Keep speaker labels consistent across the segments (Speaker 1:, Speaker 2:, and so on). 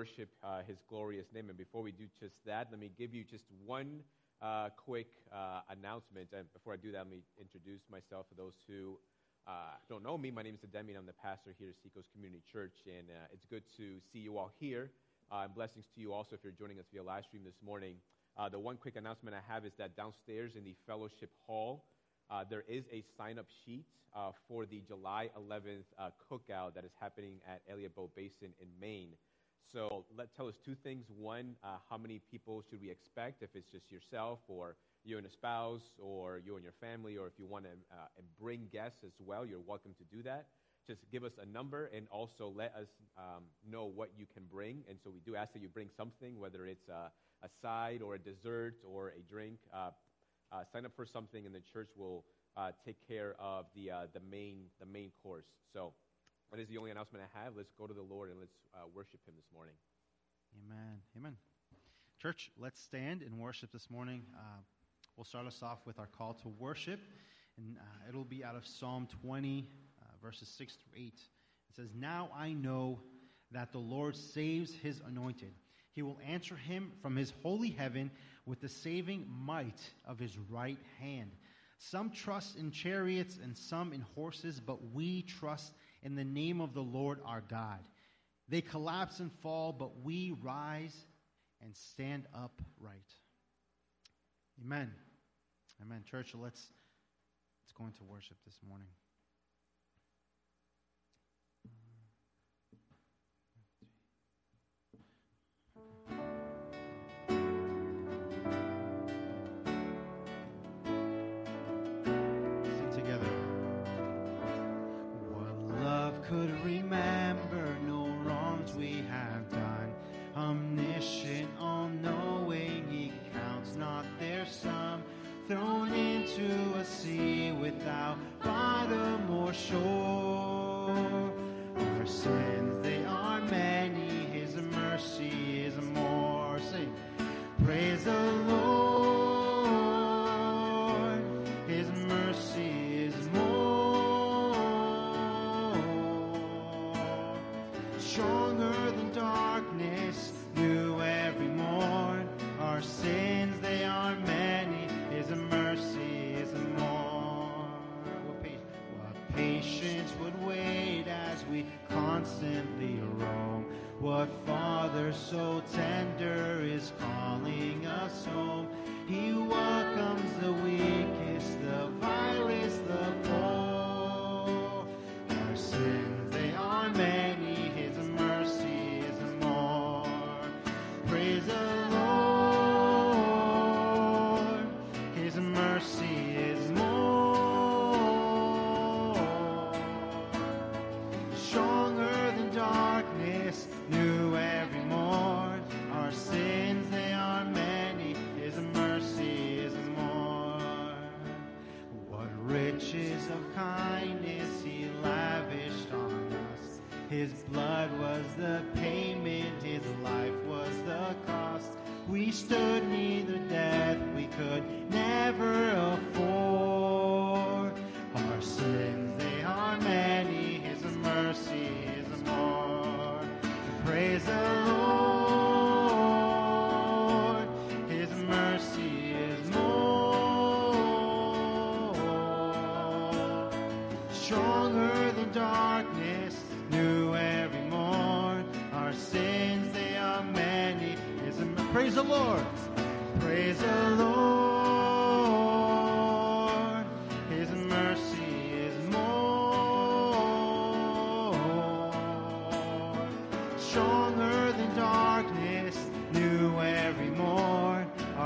Speaker 1: worship uh, His glorious name. And before we do just that, let me give you just one uh, quick uh, announcement. And before I do that, let me introduce myself for those who uh, don't know me. My name is Ademi, and I'm the pastor here at Seacoast Community Church. And uh, it's good to see you all here. Uh, and blessings to you also if you're joining us via live stream this morning. the one quick announcement I have is that downstairs in the fellowship hall, uh, there is a sign up sheet uh, for the July 11th uh, cookout that is happening at Eliot Boat Basin in Maine. So let tell us two things. One, uh, how many people should we expect? If it's just yourself, or you and a spouse, or you and your family, or if you want to uh, bring guests as well, you're welcome to do that. Just give us a number and also let us um, know what you can bring. And so we do ask that you bring something, whether it's a, a side or a dessert or a drink. Uh, uh, sign up for something, and the church will uh, take care of the, uh, the, main, the main course. So that is the only announcement I have. Let's go to the Lord and let's uh, worship Him this morning.
Speaker 2: Amen. Amen. Church, let's stand and worship this morning. Uh, we'll start us off with our call to worship, and uh, it'll be out of Psalm 20, verses 6 through 8. It says, Now I know that the Lord saves his anointed. He will answer him from his holy heaven with the saving might of his right hand. Some trust in chariots and some in horses, but we trust in the name of the Lord our God. They collapse and fall, but we rise and stand upright. Amen. Amen. Church, let's, let's go into worship this morning.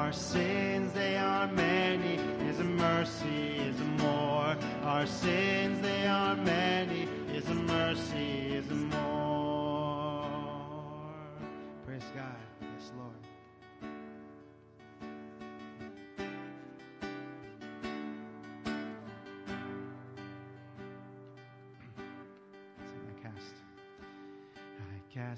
Speaker 2: Our sins, they are many. His mercy is more. Our sins, they are many, is a mercy, is more.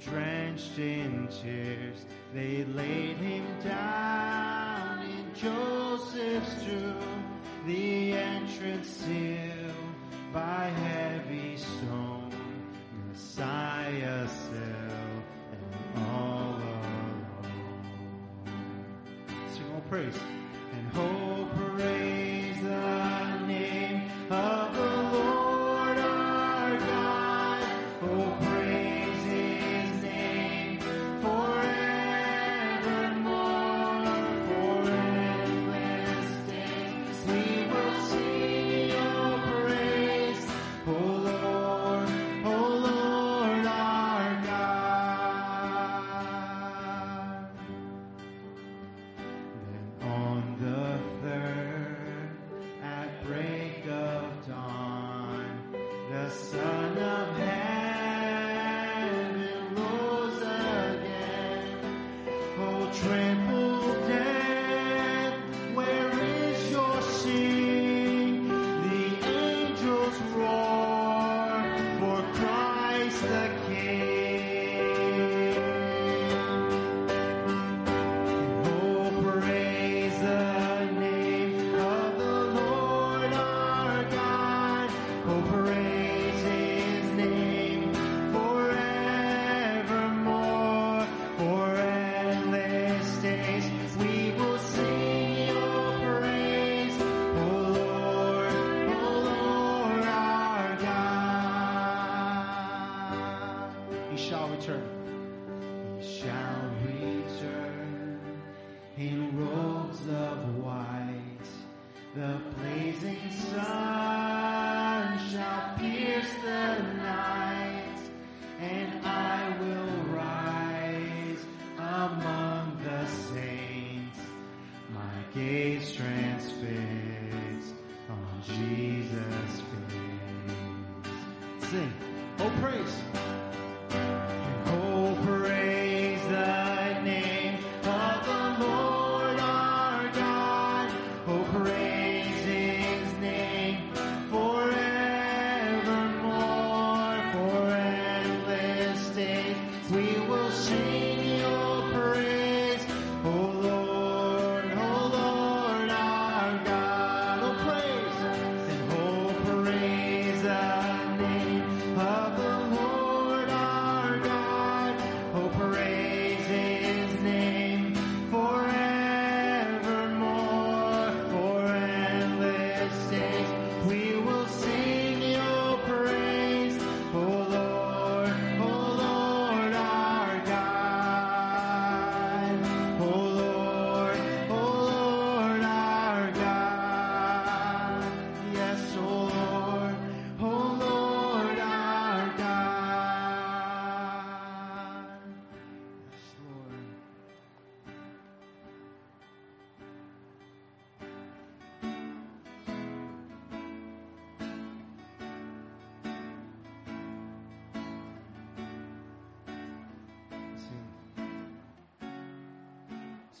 Speaker 2: drenched in tears, they laid him down in Joseph's tomb, the entrance sealed by heavy stone, Messiah still and all alone. Sing all praise.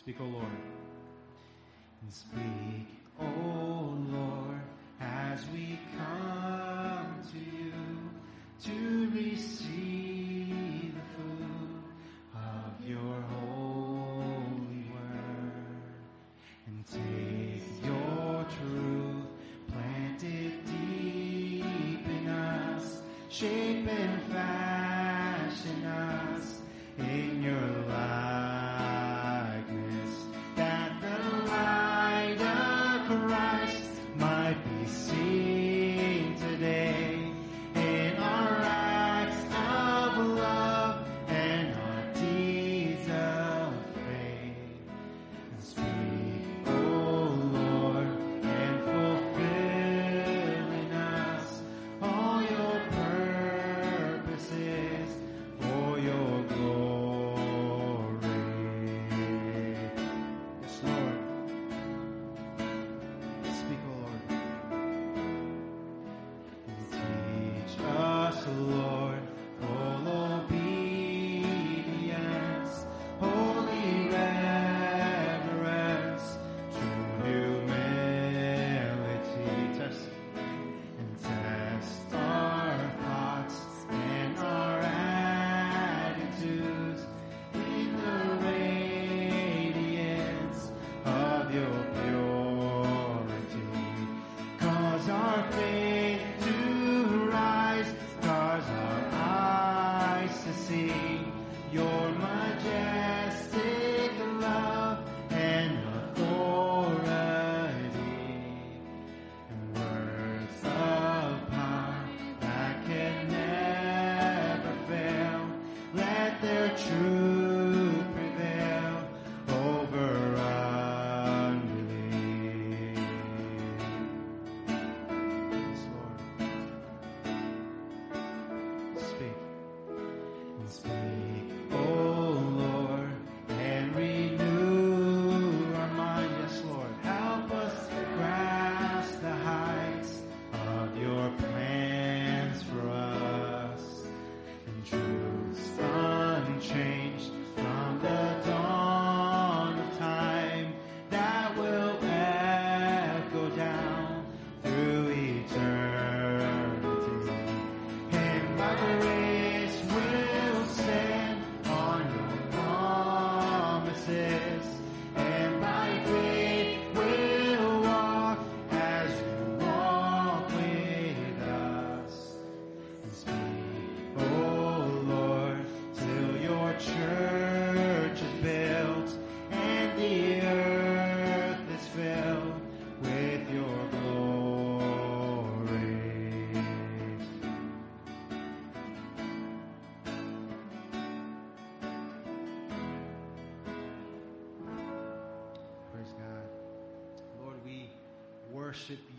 Speaker 2: Speak, O Lord. Speak, O Lord, as we come to you to receive the food of your holy word and taste your truth planted deep in us, shape and fast. Let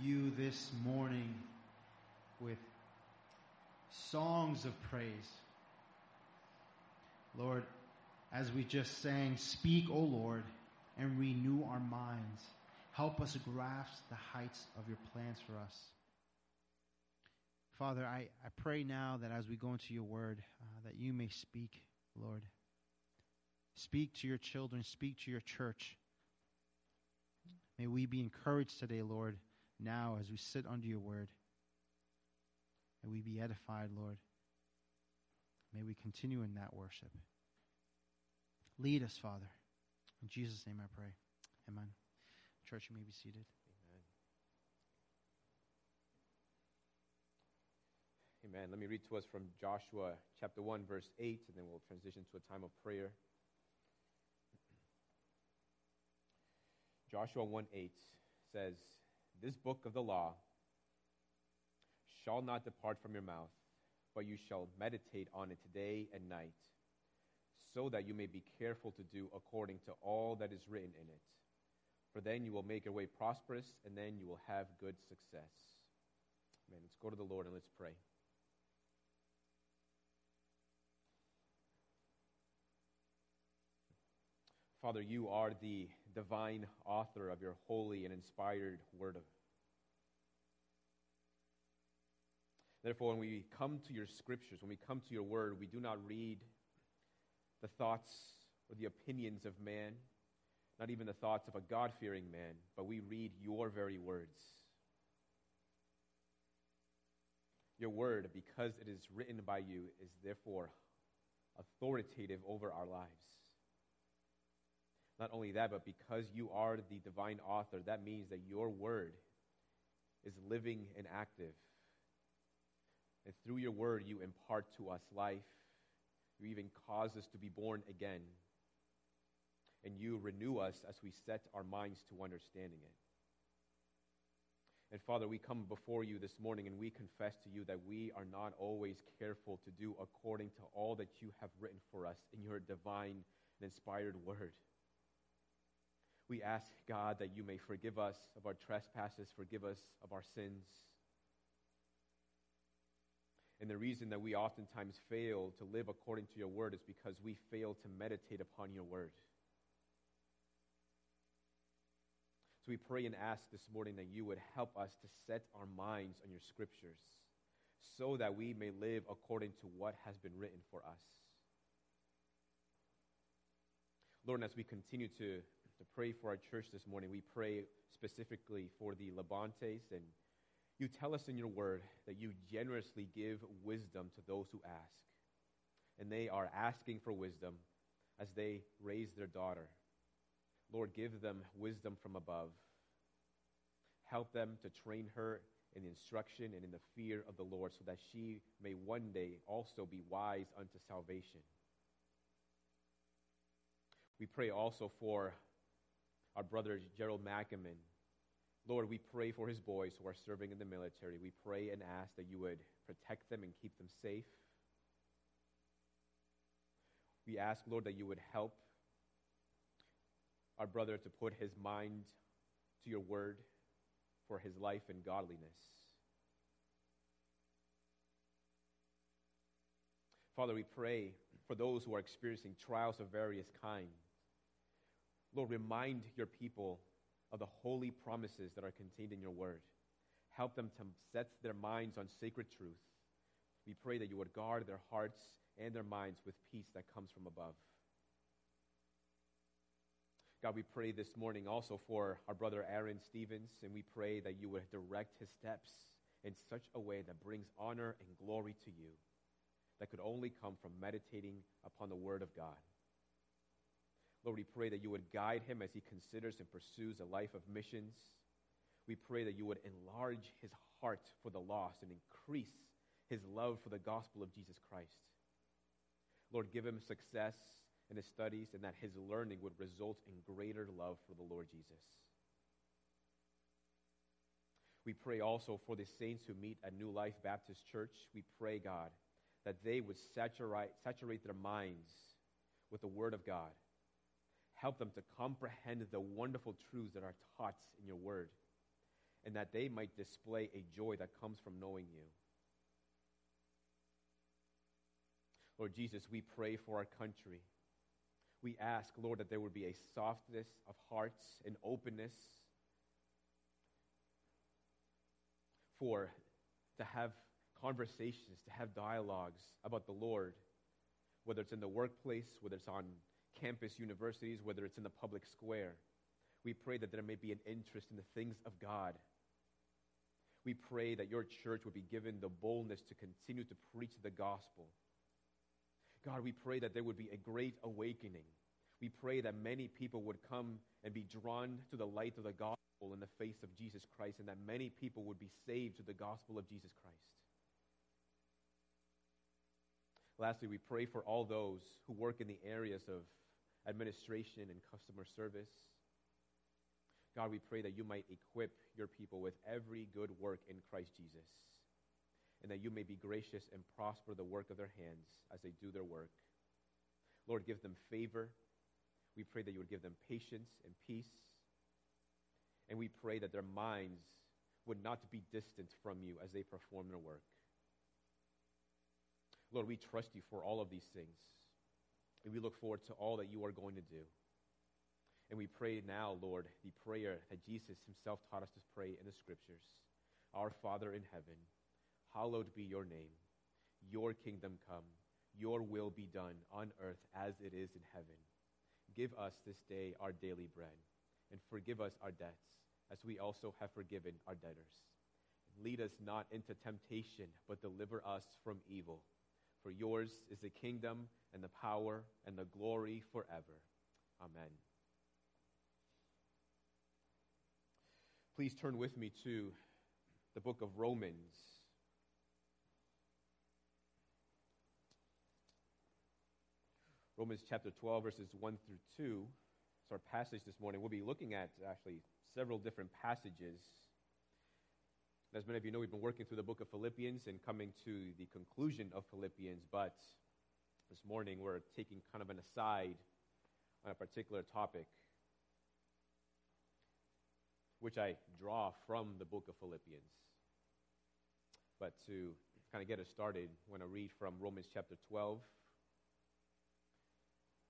Speaker 2: you this morning with songs of praise. Lord, as we just sang, speak, O Lord, and renew our minds. Help us grasp the heights of your plans for us. Father, I, I pray now that as we go into your word, uh, that you may speak, Lord. Speak to your children, speak to your church. May we be encouraged today, Lord, now as we sit under your word. and we be edified, Lord. May we continue in that worship. Lead us, Father. In Jesus' name I pray. Amen. Church, you may be seated.
Speaker 1: Amen. Let me read to us from Joshua chapter 1, verse 8, and then we'll transition to a time of prayer. Joshua 1 8 says, This book of the law shall not depart from your mouth, but you shall meditate on it today and night, so that you may be careful to do according to all that is written in it. For then you will make your way prosperous, and then you will have good success. Amen. Let's go to the Lord and let's pray. Father, you are the divine author of your holy and inspired word. Therefore, when we come to your scriptures, when we come to your word, we do not read the thoughts or the opinions of man, not even the thoughts of a God fearing man, but we read your very words. Your word, because it is written by you, is therefore authoritative over our lives. Not only that, but because you are the divine author, that means that your word is living and active. And through your word, you impart to us life. You even cause us to be born again. And you renew us as we set our minds to understanding it. And Father, we come before you this morning and we confess to you that we are not always careful to do according to all that you have written for us in your divine and inspired word. We ask, God, that you may forgive us of our trespasses, forgive us of our sins. And the reason that we oftentimes fail to live according to your word is because we fail to meditate upon your word. So we pray and ask this morning that you would help us to set our minds on your scriptures so that we may live according to what has been written for us. Lord, as we continue to, to pray for our church this morning, we pray specifically for the Lebantes. And you tell us in your word that you generously give wisdom to those who ask. And they are asking for wisdom as they raise their daughter. Lord, give them wisdom from above. Help them to train her in the instruction and in the fear of the Lord, so that she may one day also be wise unto salvation. We pray also for our brother Gerald Mackaman. Lord, we pray for his boys who are serving in the military. We pray and ask that you would protect them and keep them safe. We ask, Lord, that you would help our brother to put his mind to your word for his life and godliness. Father, we pray for those who are experiencing trials of various kinds. Lord, remind your people of the holy promises that are contained in your word. Help them to set their minds on sacred truth. We pray that you would guard their hearts and their minds with peace that comes from above. God, we pray this morning also for our brother Aaron Stevens, and we pray that you would direct his steps in such a way that brings honor and glory to you, that could only come from meditating upon the Word of God. Lord, we pray that you would guide him as he considers and pursues a life of missions. We pray that you would enlarge his heart for the lost and increase his love for the gospel of Jesus Christ. Lord, give him success in his studies and that his learning would result in greater love for the Lord Jesus. We pray also for the saints who meet at New Life Baptist Church. We pray, God, that they would saturate, saturate their minds with the Word of God. Help them to comprehend the wonderful truths that are taught in your Word, and that they might display a joy that comes from knowing you. Lord Jesus, we pray for our country. We ask, Lord, that there would be a softness of hearts and openness for to have conversations, to have dialogues about the Lord, whether it's in the workplace, whether it's on campus universities, whether it's in the public square. We pray that there may be an interest in the things of God. We pray that your church would be given the boldness to continue to preach the gospel. God, we pray that there would be a great awakening. We pray that many people would come and be drawn to the light of the gospel in the face of Jesus Christ, and that many people would be saved to the gospel of Jesus Christ. Lastly, we pray for all those who work in the areas of administration and customer service. God, we pray that you might equip your people with every good work in Christ Jesus and that you may be gracious and prosper the work of their hands as they do their work. Lord, give them favor. We pray that you would give them patience and peace. And we pray that their minds would not be distant from you as they perform their work. Lord, we trust you for all of these things. And we look forward to all that you are going to do. And we pray now, Lord, the prayer that Jesus himself taught us to pray in the scriptures Our Father in heaven, hallowed be your name. Your kingdom come. Your will be done on earth as it is in heaven. Give us this day our daily bread, and forgive us our debts, as we also have forgiven our debtors. Lead us not into temptation, but deliver us from evil. For yours is the kingdom, and the power, and the glory forever. Amen. Please turn with me to the book of Romans. Romans chapter 12, verses 1 through 2. It's our passage this morning. We'll be looking at actually several different passages. As many of you know, we've been working through the book of Philippians and coming to the conclusion of Philippians, but this morning we're taking kind of an aside on a particular topic, which I draw from the book of Philippians. But to kind of get us started, I want to read from Romans chapter 12,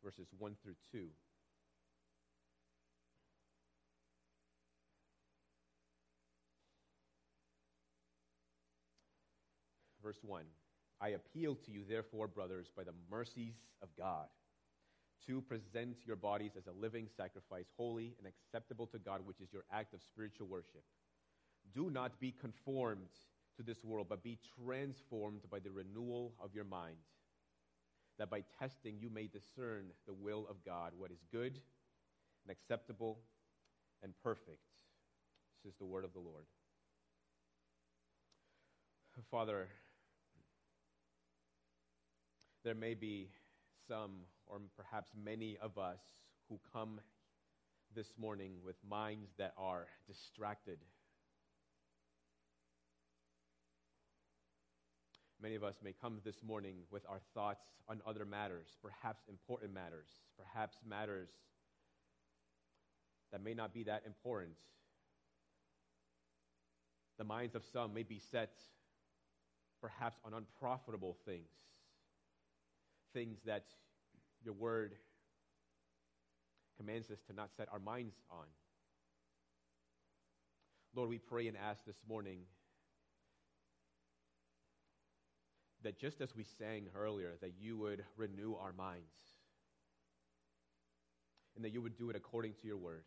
Speaker 1: verses 1 through 2. Verse 1 I appeal to you, therefore, brothers, by the mercies of God, to present your bodies as a living sacrifice, holy and acceptable to God, which is your act of spiritual worship. Do not be conformed to this world, but be transformed by the renewal of your mind that by testing you may discern the will of God, what is good and acceptable and perfect. This is the word of the Lord. Father, there may be some, or perhaps many of us, who come this morning with minds that are distracted. Many of us may come this morning with our thoughts on other matters, perhaps important matters, perhaps matters that may not be that important. The minds of some may be set perhaps on unprofitable things, things that your word commands us to not set our minds on. Lord, we pray and ask this morning that just as we sang earlier, that you would renew our minds and that you would do it according to your word.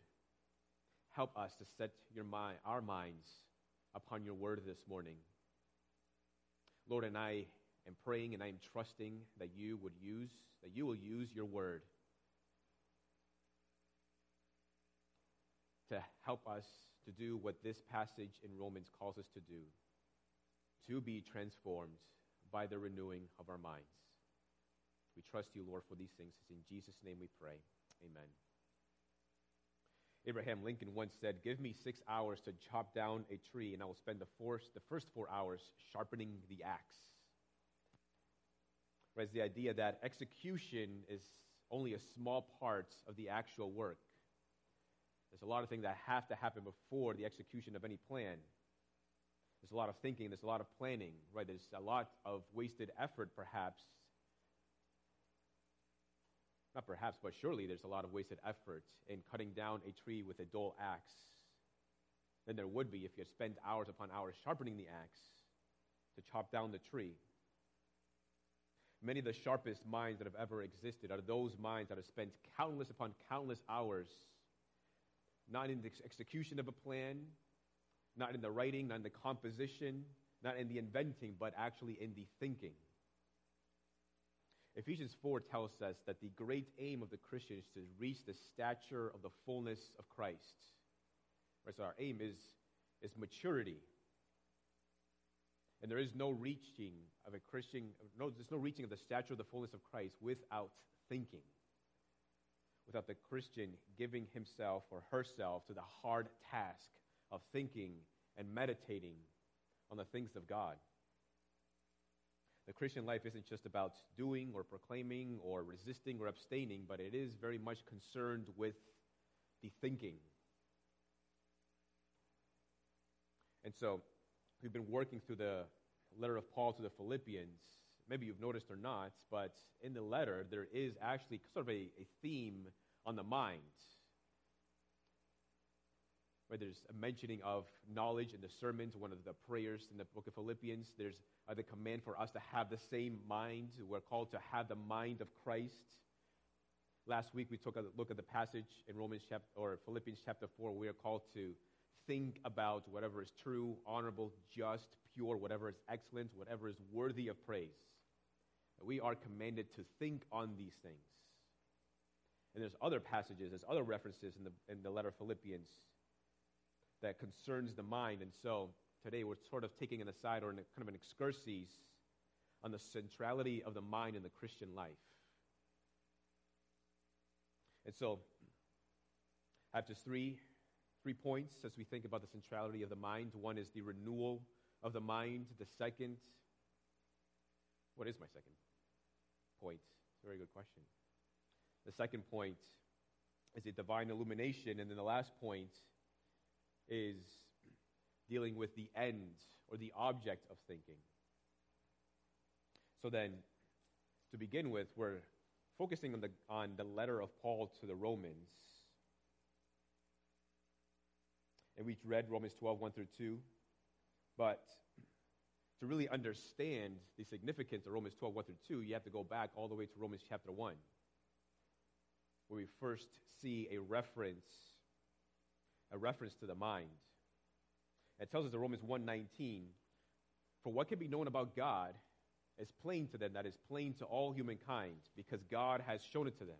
Speaker 1: Help us to set your mind, our minds upon your word this morning. Lord, and I am praying and I am trusting that you would use, that you will use your word to help us to do what this passage in Romans calls us to do to be transformed by the renewing of our minds. We trust you, Lord, for these things. It's in Jesus' name we pray. Amen. Abraham Lincoln once said, Give me six hours to chop down a tree, and I will spend the, first, the first four hours sharpening the axe. Right, the idea that execution is only a small part of the actual work. There's a lot of things that have to happen before the execution of any plan. There's a lot of thinking, there's a lot of planning, right? There's a lot of wasted effort, perhaps. Not perhaps, but surely there's a lot of wasted effort in cutting down a tree with a dull axe than there would be if you had spent hours upon hours sharpening the axe to chop down the tree. Many of the sharpest minds that have ever existed are those minds that have spent countless upon countless hours not in the execution of a plan, not in the writing, not in the composition, not in the inventing, but actually in the thinking. Ephesians 4 tells us that the great aim of the Christian is to reach the stature of the fullness of Christ. Right, so our aim is, is maturity. And there is no reaching of a Christian, no, there's no reaching of the stature of the fullness of Christ without thinking without the Christian giving himself or herself to the hard task of thinking and meditating on the things of God. The Christian life isn't just about doing or proclaiming or resisting or abstaining, but it is very much concerned with the thinking. And so, we've been working through the letter of Paul to the Philippians. Maybe you've noticed or not, but in the letter, there is actually sort of a, a theme on the mind. Where there's a mentioning of knowledge in the sermons, one of the prayers in the book of Philippians. There's uh, the command for us to have the same mind. We're called to have the mind of Christ. Last week we took a look at the passage in Romans chapter or Philippians chapter 4. We are called to think about whatever is true, honorable, just, pure, whatever is excellent, whatever is worthy of praise. We are commanded to think on these things. And there's other passages, there's other references in the, in the letter of Philippians that concerns the mind. And so today we're sort of taking an aside or an, kind of an excursus on the centrality of the mind in the Christian life. And so I have just three, three points as we think about the centrality of the mind. One is the renewal of the mind. The second, what is my second point? It's a very good question. The second point is a divine illumination. And then the last point is dealing with the end or the object of thinking. So then, to begin with, we're focusing on the, on the letter of Paul to the Romans. And we read Romans 12, 1 through 2. But to really understand the significance of Romans 12, 1 through 2, you have to go back all the way to Romans chapter 1 where we first see a reference, a reference to the mind. It tells us in Romans 1:19, "For what can be known about God is plain to them, that is plain to all humankind, because God has shown it to them.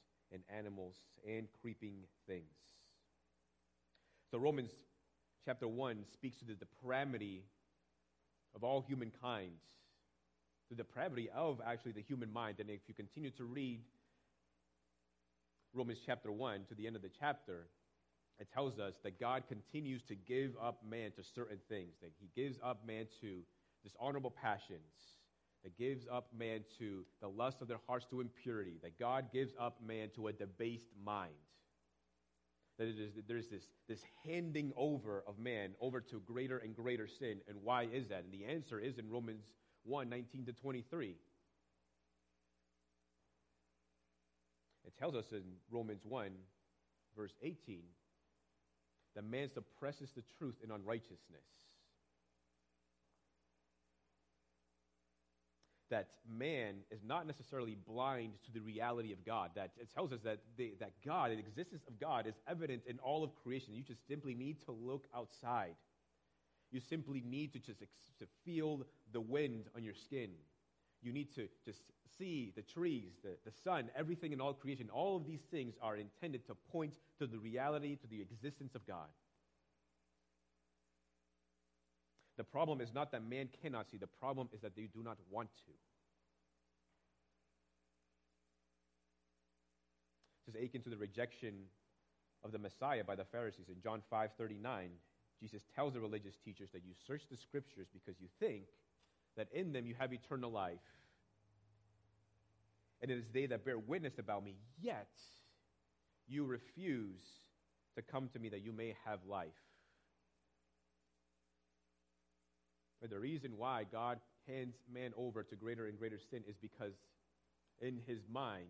Speaker 1: and animals and creeping things. So, Romans chapter 1 speaks to the depravity of all humankind, the depravity of actually the human mind. And if you continue to read Romans chapter 1 to the end of the chapter, it tells us that God continues to give up man to certain things, that he gives up man to dishonorable passions, that gives up man to the lust of their hearts to impurity, that God gives up man to a debased mind. That it is, there's this, this handing over of man over to greater and greater sin. And why is that? And the answer is in Romans 1 19 to 23. It tells us in Romans 1, verse 18, that man suppresses the truth in unrighteousness. That man is not necessarily blind to the reality of God. That it tells us that, that God, the existence of God, is evident in all of creation. You just simply need to look outside. You simply need to just ex- to feel the wind on your skin. You need to just see the trees, the, the sun, everything in all creation. All of these things are intended to point to the reality, to the existence of God. The problem is not that man cannot see, the problem is that they do not want to. This is akin to the rejection of the Messiah by the Pharisees. In John 5 39, Jesus tells the religious teachers that you search the scriptures because you think that in them you have eternal life. And it is they that bear witness about me, yet you refuse to come to me that you may have life. But the reason why God hands man over to greater and greater sin is because in his mind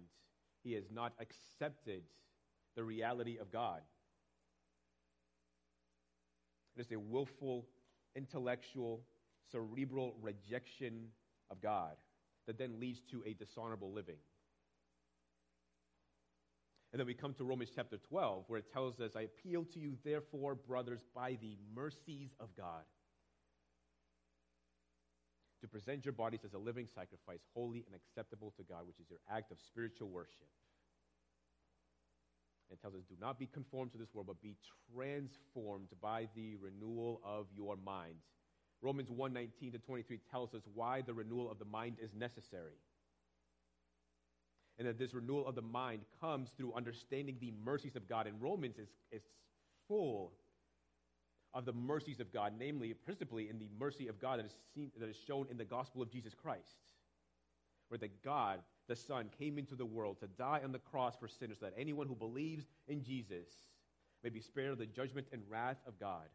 Speaker 1: he has not accepted the reality of God. It is a willful, intellectual, cerebral rejection of God that then leads to a dishonorable living. And then we come to Romans chapter 12, where it tells us, I appeal to you, therefore, brothers, by the mercies of God, to present your bodies as a living sacrifice, holy and acceptable to God, which is your act of spiritual worship. It tells us, do not be conformed to this world, but be transformed by the renewal of your mind. Romans 1:19 to 23 tells us why the renewal of the mind is necessary. And that this renewal of the mind comes through understanding the mercies of God. And Romans is, is full of the mercies of God, namely, principally in the mercy of God that is, seen, that is shown in the gospel of Jesus Christ, where the God, the Son, came into the world to die on the cross for sinners, so that anyone who believes in Jesus may be spared the judgment and wrath of God,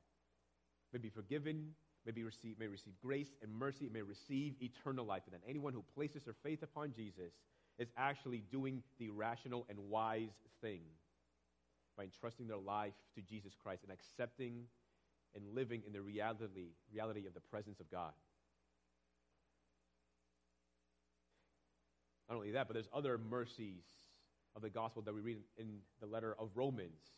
Speaker 1: may be forgiven, may, be receive, may receive grace and mercy, may receive eternal life. And that anyone who places their faith upon Jesus is actually doing the rational and wise thing by entrusting their life to Jesus Christ and accepting and living in the reality, reality of the presence of God. Not only that, but there's other mercies of the gospel that we read in the letter of Romans.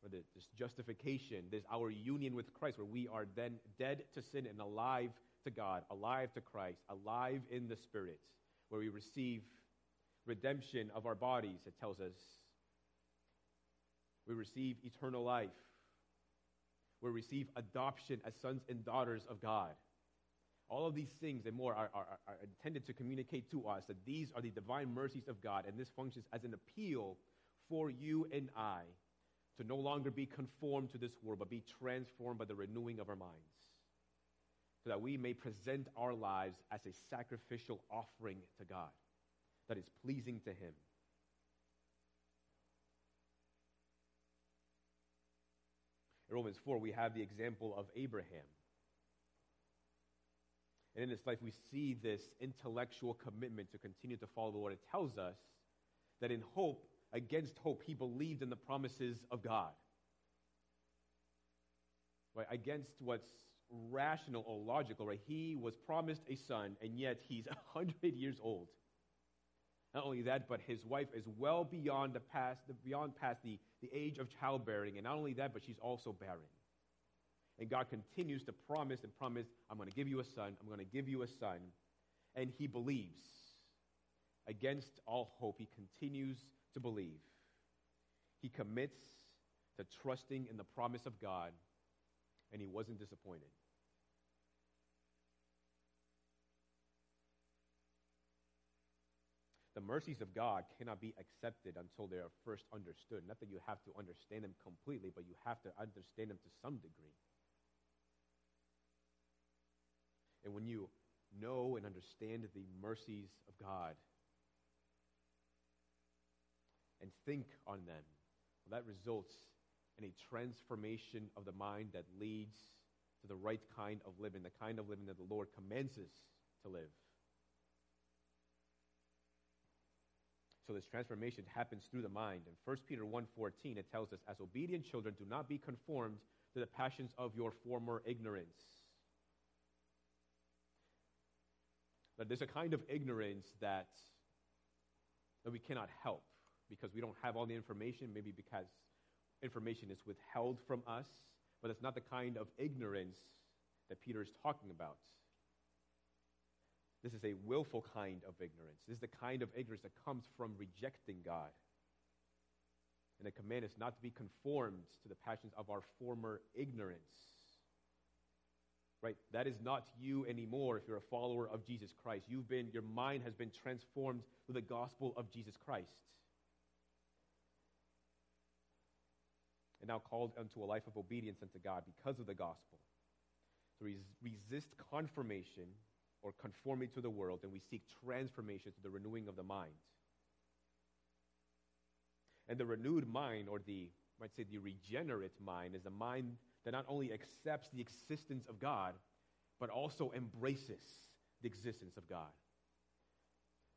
Speaker 1: Where there's justification, there's our union with Christ, where we are then dead to sin and alive to God, alive to Christ, alive in the Spirit, where we receive redemption of our bodies, it tells us. We receive eternal life. We receive adoption as sons and daughters of God. All of these things and more are, are, are, intended to communicate to us that these are the divine mercies of God, and this functions as an appeal for you and I to no longer be conformed to this world, but be transformed by the renewing of our minds, so that we may present our lives as a sacrificial offering to God that is pleasing to Him. Romans 4, we have the example of Abraham. And in his life, we see this intellectual commitment to continue to follow the Lord. It tells us that in hope, against hope, he believed in the promises of God. Right? Against what's, rational or logical, right? He was promised a son, and yet he's 100 years old. Not only that, but his wife is well beyond the past, beyond past the, the age of childbearing. And not only that, but she's also barren. And God continues to promise and promise, I'm going to give you a son, I'm going to give you a son. And he believes. Against all hope, he continues to believe. He commits to trusting in the promise of God, and he wasn't disappointed. The mercies of God cannot be accepted until they are first understood. Not that you have to understand them completely, but you have to understand them to some degree. And when you know and understand the mercies of God and think on them, well, that results in a transformation of the mind that leads to the right kind of living, the kind of living that the Lord commands us to live. So this transformation happens through the mind. In 1 Peter 1:14 it tells us as obedient children do not be conformed to the passions of your former ignorance. That there's a kind of ignorance that, that we cannot help because we don't have all the information, maybe because information is withheld from us, but it's not the kind of ignorance that Peter is talking about. This is a willful kind of ignorance. This is the kind of ignorance that comes from rejecting God. And the command is not to be conformed to the passions of our former ignorance. Right? That is not you anymore if you're a follower of Jesus Christ. You've been, your mind has been transformed through the gospel of Jesus Christ. And now called unto a life of obedience unto God because of the gospel. So res- resist confirmation or conformity to the world, and we seek transformation to the renewing of the mind. And the renewed mind, or the, might say, the regenerate mind, is a mind that not only accepts the existence of God, but also embraces the existence of God.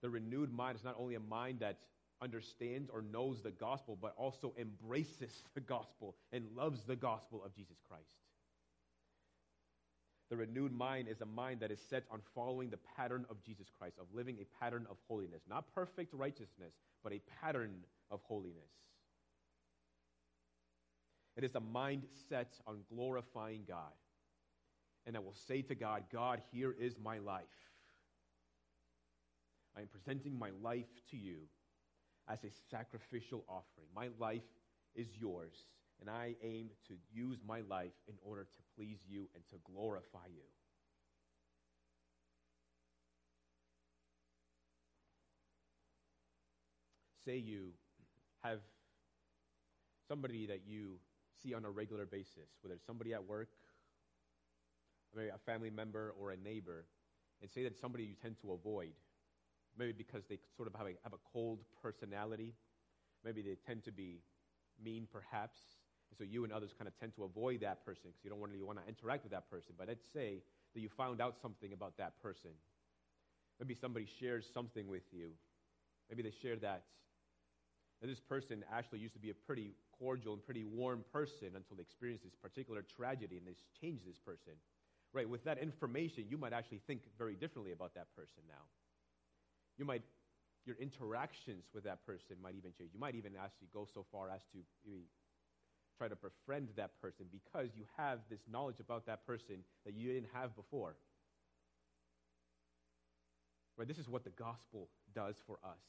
Speaker 1: The renewed mind is not only a mind that understands or knows the gospel, but also embraces the gospel and loves the gospel of Jesus Christ. The renewed mind is a mind that is set on following the pattern of Jesus Christ, of living a pattern of holiness. Not perfect righteousness, but a pattern of holiness. It is a mind set on glorifying God. And I will say to God, God, here is my life. I am presenting my life to you as a sacrificial offering. My life is yours and I aim to use my life in order to please you and to glorify you. Say you have somebody that you see on a regular basis, whether it's somebody at work, maybe a family member or a neighbor, and say that somebody you tend to avoid, maybe because they sort of have a, have a cold personality, maybe they tend to be mean perhaps, so you and others kind of tend to avoid that person because you don't really want to interact with that person. But let's say that you found out something about that person. Maybe somebody shares something with you. Maybe they share that, that this person actually used to be a pretty cordial and pretty warm person until they experienced this particular tragedy and they changed this person. Right, with that information, you might actually think very differently about that person now. You might, your interactions with that person might even change. You might even actually go so far as to try to befriend that person because you have this knowledge about that person that you didn't have before. Right? This is what the gospel does for us.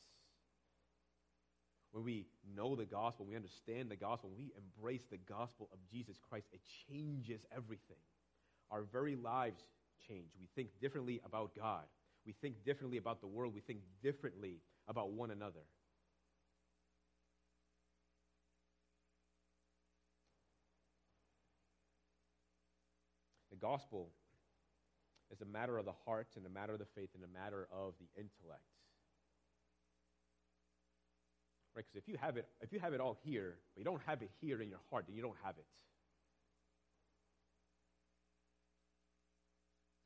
Speaker 1: When we know the gospel, we understand the gospel, we embrace the gospel of Jesus Christ, it changes everything. Our very lives change. We think differently about God. We think differently about the world. We think differently about one another. Gospel is a matter of the heart and a matter of the faith and a matter of the intellect. Right? Because if you have it, if you have it all here, but you don't have it here in your heart, then you don't have it.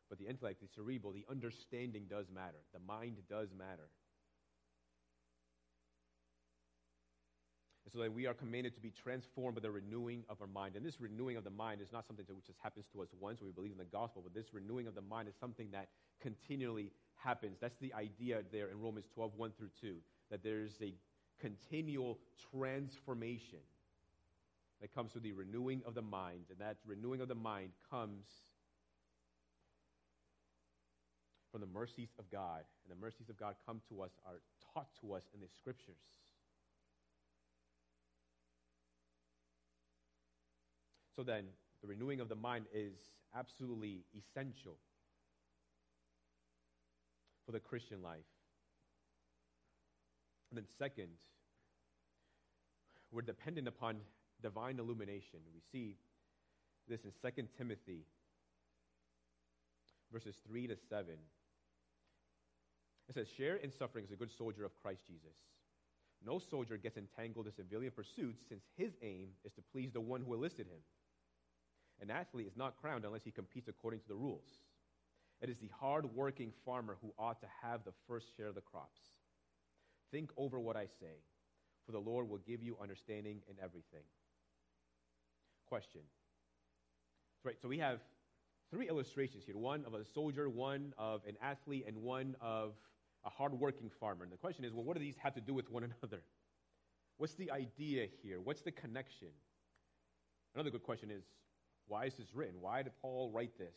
Speaker 1: But the intellect, the cerebral, the understanding does matter. The mind does matter. So that we are commanded to be transformed by the renewing of our mind. And this renewing of the mind is not something that just happens to us once when we believe in the gospel, but this renewing of the mind is something that continually happens. That's the idea there in Romans 12, 1 through 2, that there's a continual transformation that comes through the renewing of the mind. And that renewing of the mind comes from the mercies of God. And the mercies of God come to us, are taught to us in the scriptures. So then, the renewing of the mind is absolutely essential for the Christian life. And then, second, we're dependent upon divine illumination. We see this in 2 Timothy, verses 3 to 7. It says, Share in suffering as a good soldier of Christ Jesus. No soldier gets entangled in civilian pursuits since his aim is to please the one who enlisted him. An athlete is not crowned unless he competes according to the rules. It is the hard working farmer who ought to have the first share of the crops. Think over what I say, for the Lord will give you understanding in everything. Question. Right, so we have three illustrations here one of a soldier, one of an athlete, and one of a hardworking farmer. And the question is well, what do these have to do with one another? What's the idea here? What's the connection? Another good question is why is this written? Why did Paul write this?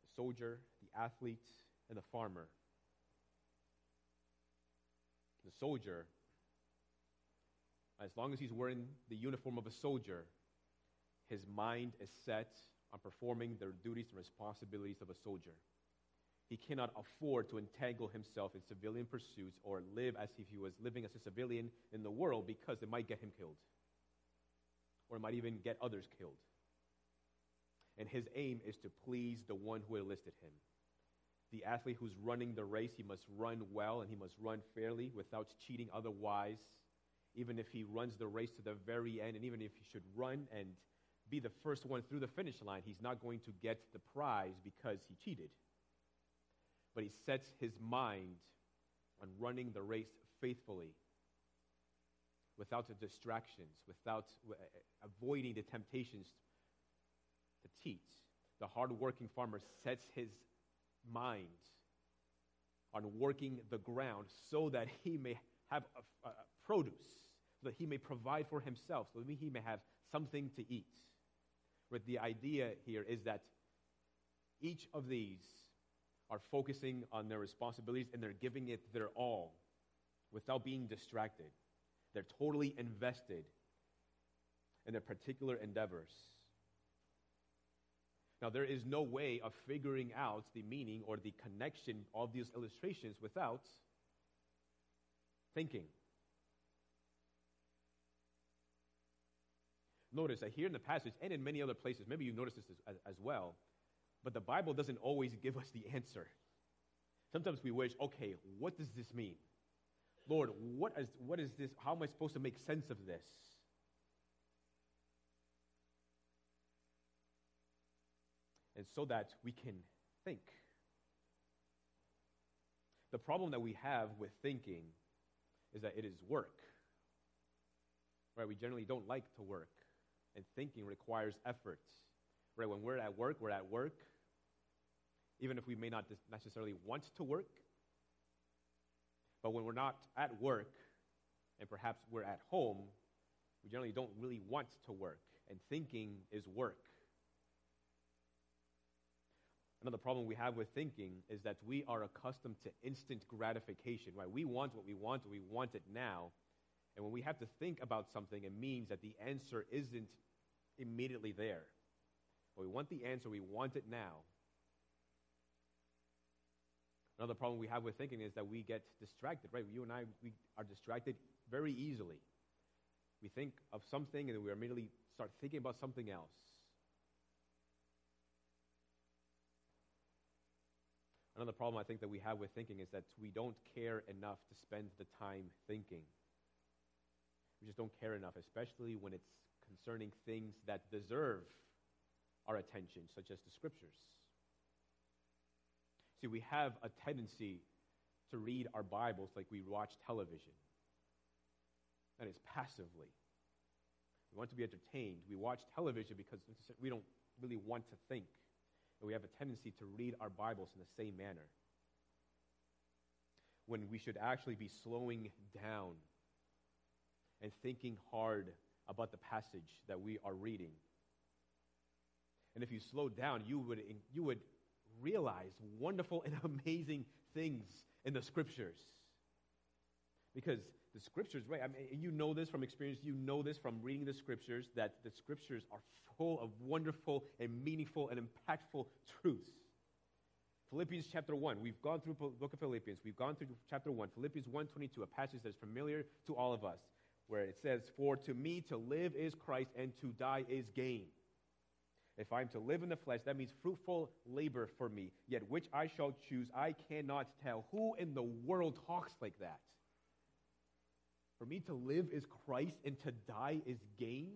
Speaker 1: The soldier, the athlete, and the farmer. The soldier, as long as he's wearing the uniform of a soldier, his mind is set on performing the duties and responsibilities of a soldier. He cannot afford to entangle himself in civilian pursuits or live as if he was living as a civilian in the world because it might get him killed. Or it might even get others killed. And his aim is to please the one who enlisted him. The athlete who's running the race, he must run well and he must run fairly without cheating otherwise. Even if he runs the race to the very end, and even if he should run and be the first one through the finish line, he's not going to get the prize because he cheated. But he sets his mind on running the race faithfully without the distractions, without uh, avoiding the temptations to cheat. The hardworking farmer sets his mind on working the ground so that he may have a, a produce, so that he may provide for himself, so that he may have something to eat. But the idea here is that each of these are focusing on their responsibilities and they're giving it their all without being distracted. They're totally invested in their particular endeavors. Now, there is no way of figuring out the meaning or the connection of these illustrations without thinking. Notice that here in the passage and in many other places, maybe you notice this as, as, well, but the Bible doesn't always give us the answer. Sometimes we wish, okay, what does this mean? Lord, what is, what is this? How am I supposed to make sense of this? And so that we can think. The problem that we have with thinking is that it is work. Right? We generally don't like to work and thinking requires effort. Right? When we're at work, we're at work. Even if we may not necessarily want to work. But when we're not at work, and perhaps we're at home, we generally don't really want to work. And thinking is work. Another problem we have with thinking is that we are accustomed to instant gratification, right? We want what we want, we want it now. And when we have to think about something, it means that the answer isn't immediately there. But we want the answer, we want it now. Another problem we have with thinking is that we get distracted, right? You and I, we are distracted very easily. We think of something and we immediately start thinking about something else. Another problem I think that we have with thinking is that we don't care enough to spend the time thinking. We just don't care enough, especially when it's concerning things that deserve our attention, such as the scriptures. See, we have a tendency to read our Bibles like we watch television. That is passively. We want to be entertained. We watch television because we don't really want to think. And we have a tendency to read our Bibles in the same manner. When we should actually be slowing down and thinking hard about the passage that we are reading. And if you slow down, you would, you would realize wonderful and amazing things in the scriptures. Because the scriptures, right? I mean, you know this from experience, you know this from reading the scriptures, that the scriptures are full of wonderful and meaningful and impactful truths. Philippians chapter 1, we've gone through the book of Philippians, we've gone through chapter 1, Philippians 1.22, a passage that's familiar to all of us, where it says, For to me to live is Christ and to die is gain. If I am to live in the flesh, that means fruitful labor for me. Yet which I shall choose, I cannot tell. Who in the world talks like that? For me to live is Christ and to die is gain?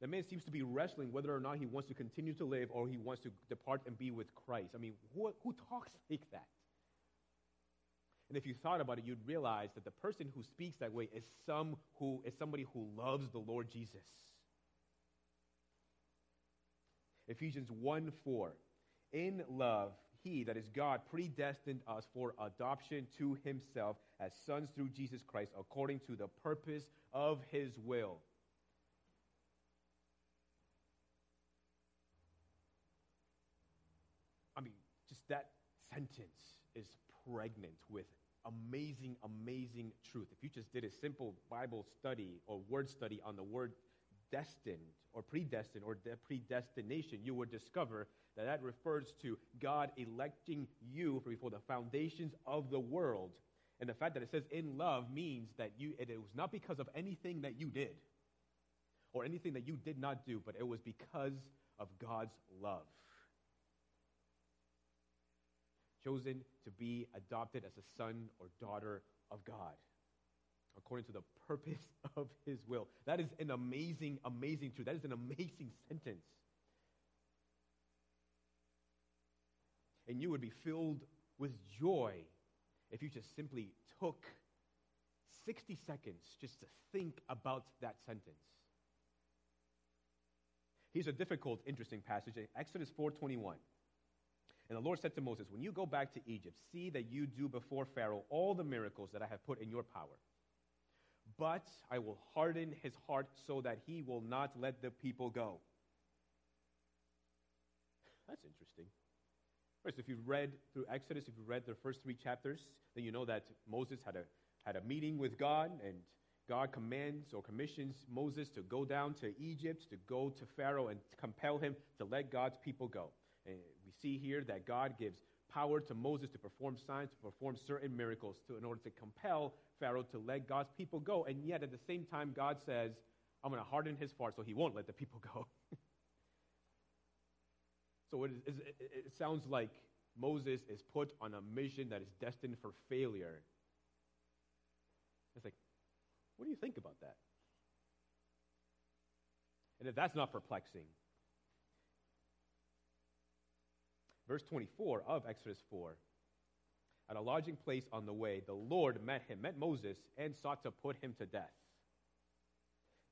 Speaker 1: The man seems to be wrestling whether or not he wants to continue to live or he wants to depart and be with Christ. I mean, who, who talks like that? And if you thought about it, you'd realize that the person who speaks that way is, some who, is somebody who loves the Lord Jesus. Ephesians 1 4. In love, he, that is God, predestined us for adoption to himself as sons through Jesus Christ, according to the purpose of his will. I mean, just that sentence is pregnant with amazing, amazing truth. If you just did a simple Bible study or word study on the word destined or predestined or de- predestination, you would discover that that refers to God electing you before the foundations of the world. And the fact that it says in love means that you, it was not because of anything that you did or anything that you did not do, but it was because of God's love. Chosen to be adopted as a son or daughter of God according to the purpose of his will. That is an amazing, amazing truth. That is an amazing sentence. And you would be filled with joy if you just simply took 60 seconds just to think about that sentence. Here's a difficult, interesting passage, Exodus 4:21. And the Lord said to Moses, When you go back to Egypt, see that you do before Pharaoh all the miracles that I have put in your power but I will harden his heart so that he will not let the people go. That's interesting. First, if you've read through Exodus, if you've read the first three chapters, then you know that Moses had a, had a meeting with God, and God commands or commissions Moses to go down to Egypt, to go to Pharaoh, and compel him to let God's people go. And we see here that God gives power to Moses to perform signs, to perform certain miracles to, in order to compel Pharaoh to let God's people go. And yet, at the same time, God says, I'm going to harden his heart so he won't let the people go. so it, is, it, sounds like Moses is put on a mission that is destined for failure. It's like, what do you think about that? And if that's not perplexing, verse 24 of Exodus 4 at a lodging place on the way, the Lord met him, met Moses, and sought to put him to death.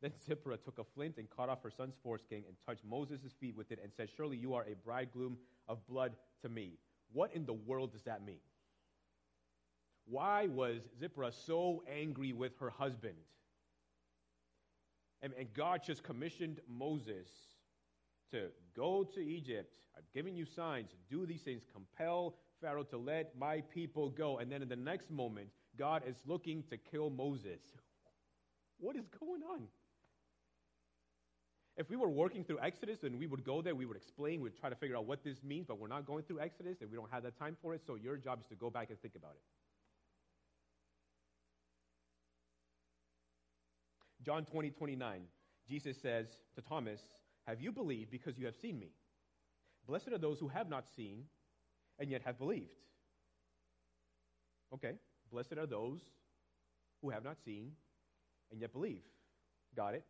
Speaker 1: Then Zipporah took a flint and cut off her son's foreskin and touched Moses' feet with it and said, Surely you are a bridegroom of blood to me. What in the world does that mean? Why was Zipporah so angry with her husband? And, and God just commissioned Moses to go to Egypt. I've given you signs. Do these things. Compel Pharaoh to let my people go. And then in the next moment, God is looking to kill Moses. What is going on? If we were working through Exodus and we would go there, we would explain, we'd try to figure out what this means, but we're not going through Exodus and we don't have that time for it, so your job is to go back and think about it. John 20, 29, Jesus says to Thomas, Have you believed because you have seen me? Blessed are those who have not seen and yet have believed. Okay, blessed are those who have not seen and yet believe. Got it?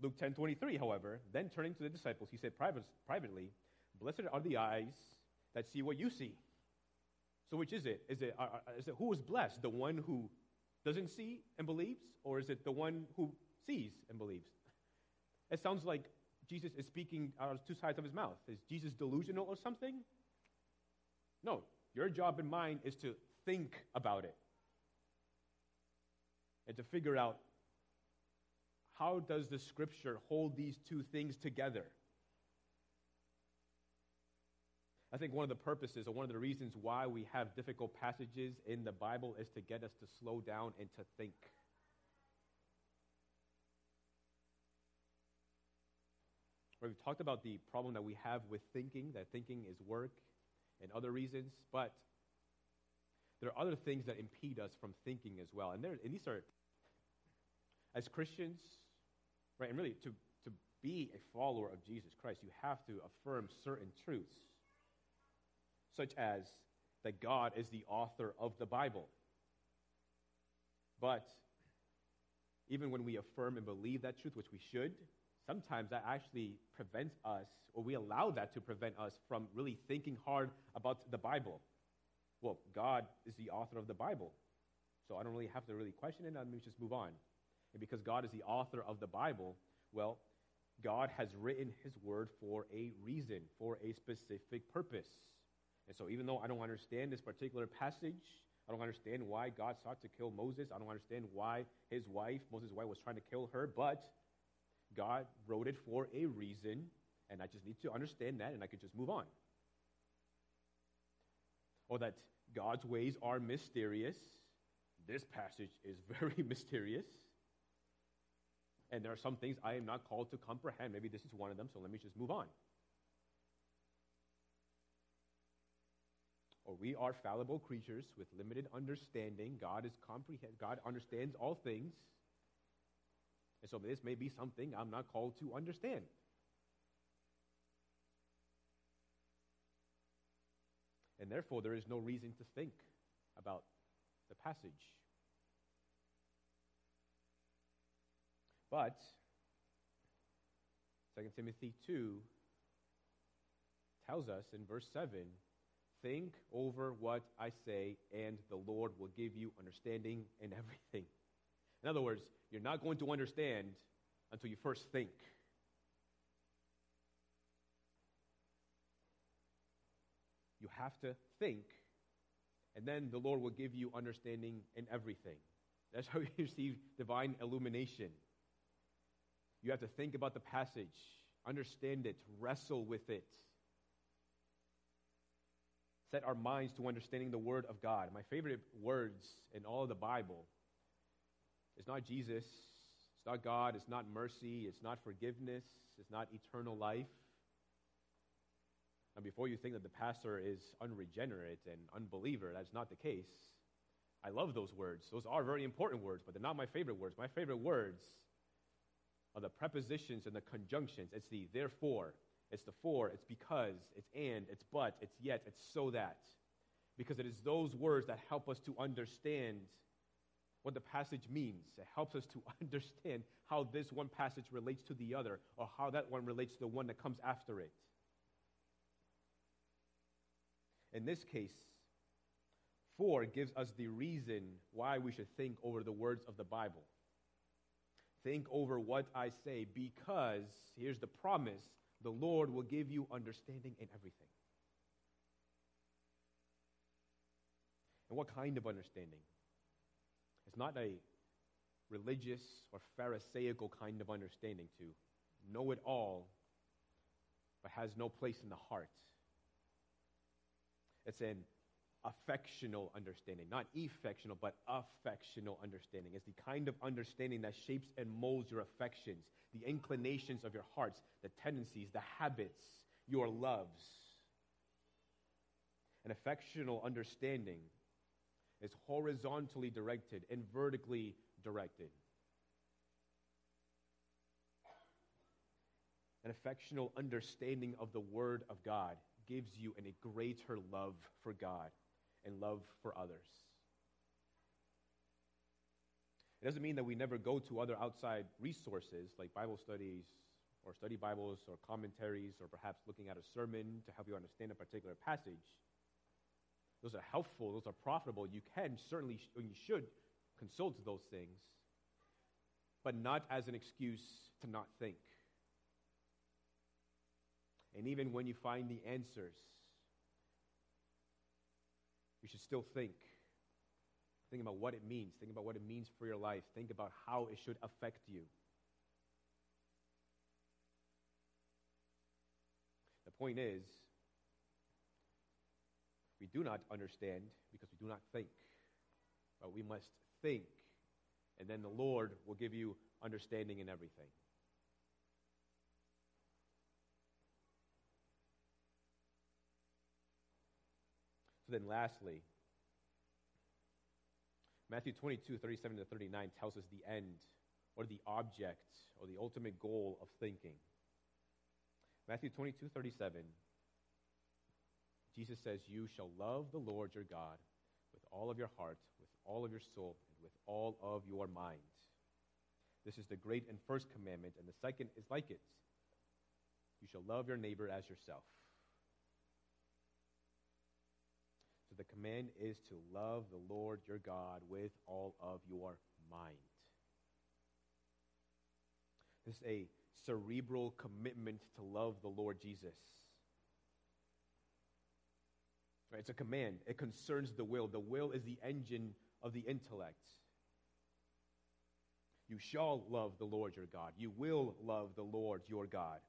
Speaker 1: Luke 10:23, however, then turning to the disciples, he said privately, "Blessed are the eyes that see what you see. So, which is it? Is it, is it who is blessed? The one who doesn't see and believes? Or is it the one who sees and believes? It sounds like Jesus is speaking out of two sides of his mouth. Is Jesus delusional or something? No. Your job and mine is to think about it and to figure out how does the scripture hold these two things together? I think one of the purposes or one of the reasons why we have difficult passages in the Bible is to get us to slow down and to think. We've talked about the problem that we have with thinking, that thinking is work and other reasons, but there are other things that impede us from thinking as well. And, there, and these are, as Christians, right, and really to, to be a follower of Jesus Christ, you have to affirm certain truths, such as that God is the author of the Bible. But even when we affirm and believe that truth, which we should, sometimes that actually prevents us, or we allow that to prevent us from really thinking hard about the Bible. Well, God is the author of the Bible, so I don't really have to really question it. Let me just move on. And because God is the author of the Bible, well, God has written his word for a reason, for a specific purpose. And so, even though I don't understand this particular passage, I don't understand why God sought to kill Moses, I don't understand why his wife, Moses' wife, was trying to kill her, but God wrote it for a reason, and I just need to understand that, and I could just move on. Or that God's ways are mysterious. This passage is very mysterious. And there are some things I am not called to comprehend. Maybe this is one of them, so let me just move on. Or we are fallible creatures with limited understanding. God is comprehend God understands all things. And so this may be something I'm not called to understand. And therefore, there is no reason to think about the passage. But 2 Timothy 2 tells us in verse 7 think over what I say, and the Lord will give you understanding in everything. In other words, you're not going to understand until you first think. You have to think, and then the Lord will give you understanding in everything. That's how you receive divine illumination. You have to think about the passage, understand it, wrestle with it. Set our minds to understanding the Word of God. My favorite words in all of the Bible it's not Jesus. It's not God. It's not mercy. It's not forgiveness. It's not eternal life. And before you think that the pastor is unregenerate and unbeliever, that's not the case. I love those words. Those are very important words, but they're not my favorite words. My favorite words are the prepositions and the conjunctions. It's the therefore, it's the for, it's because, it's and, it's but, it's yet, it's so that. Because it is those words that help us to understand what the passage means. It helps us to understand how this one passage relates to the other, or how that one relates to the one that comes after it. In this case, for gives us the reason why we should think over the words of the Bible. Think over what I say, because here's the promise the Lord will give you understanding in everything. And what kind of understanding? It's not a religious or Pharisaical kind of understanding to know it all, but has no place in the heart. It's an affectional understanding, not affectional, but affectional understanding. It's the kind of understanding that shapes and molds your affections, the inclinations of your hearts, the tendencies, the habits, your loves. An affectional understanding is horizontally directed and vertically directed. An affectional understanding of the Word of God gives you an, a greater love for God and love for others. It doesn't mean that we never go to other outside resources like Bible studies, or study Bibles or commentaries or perhaps looking at a sermon to help you understand a particular passage. Those are helpful, those are profitable. You can certainly, and you should consult those things, but not as an excuse to not think. And even when you find the answers, you should still think. Think about what it means. Think about what it means for your life. Think about how it should affect you. The point is, we do not understand because we do not think. But we must think, and then the Lord will give you understanding in everything. So then, lastly, Matthew 22, 37 to 39 tells us the end or the object or the ultimate goal of thinking. Matthew 22, 37, Jesus says, You shall love the Lord your God with all of your heart, with all of your soul, and with all of your mind. This is the great and first commandment, and the second is like it. You shall love your neighbor as yourself. So the command is to love the Lord your God with all of your mind. This is a cerebral commitment to love the Lord Jesus. Right, it's a command. It concerns the will. The will is the engine of the intellect. You shall love the Lord your God. You will love the Lord your God.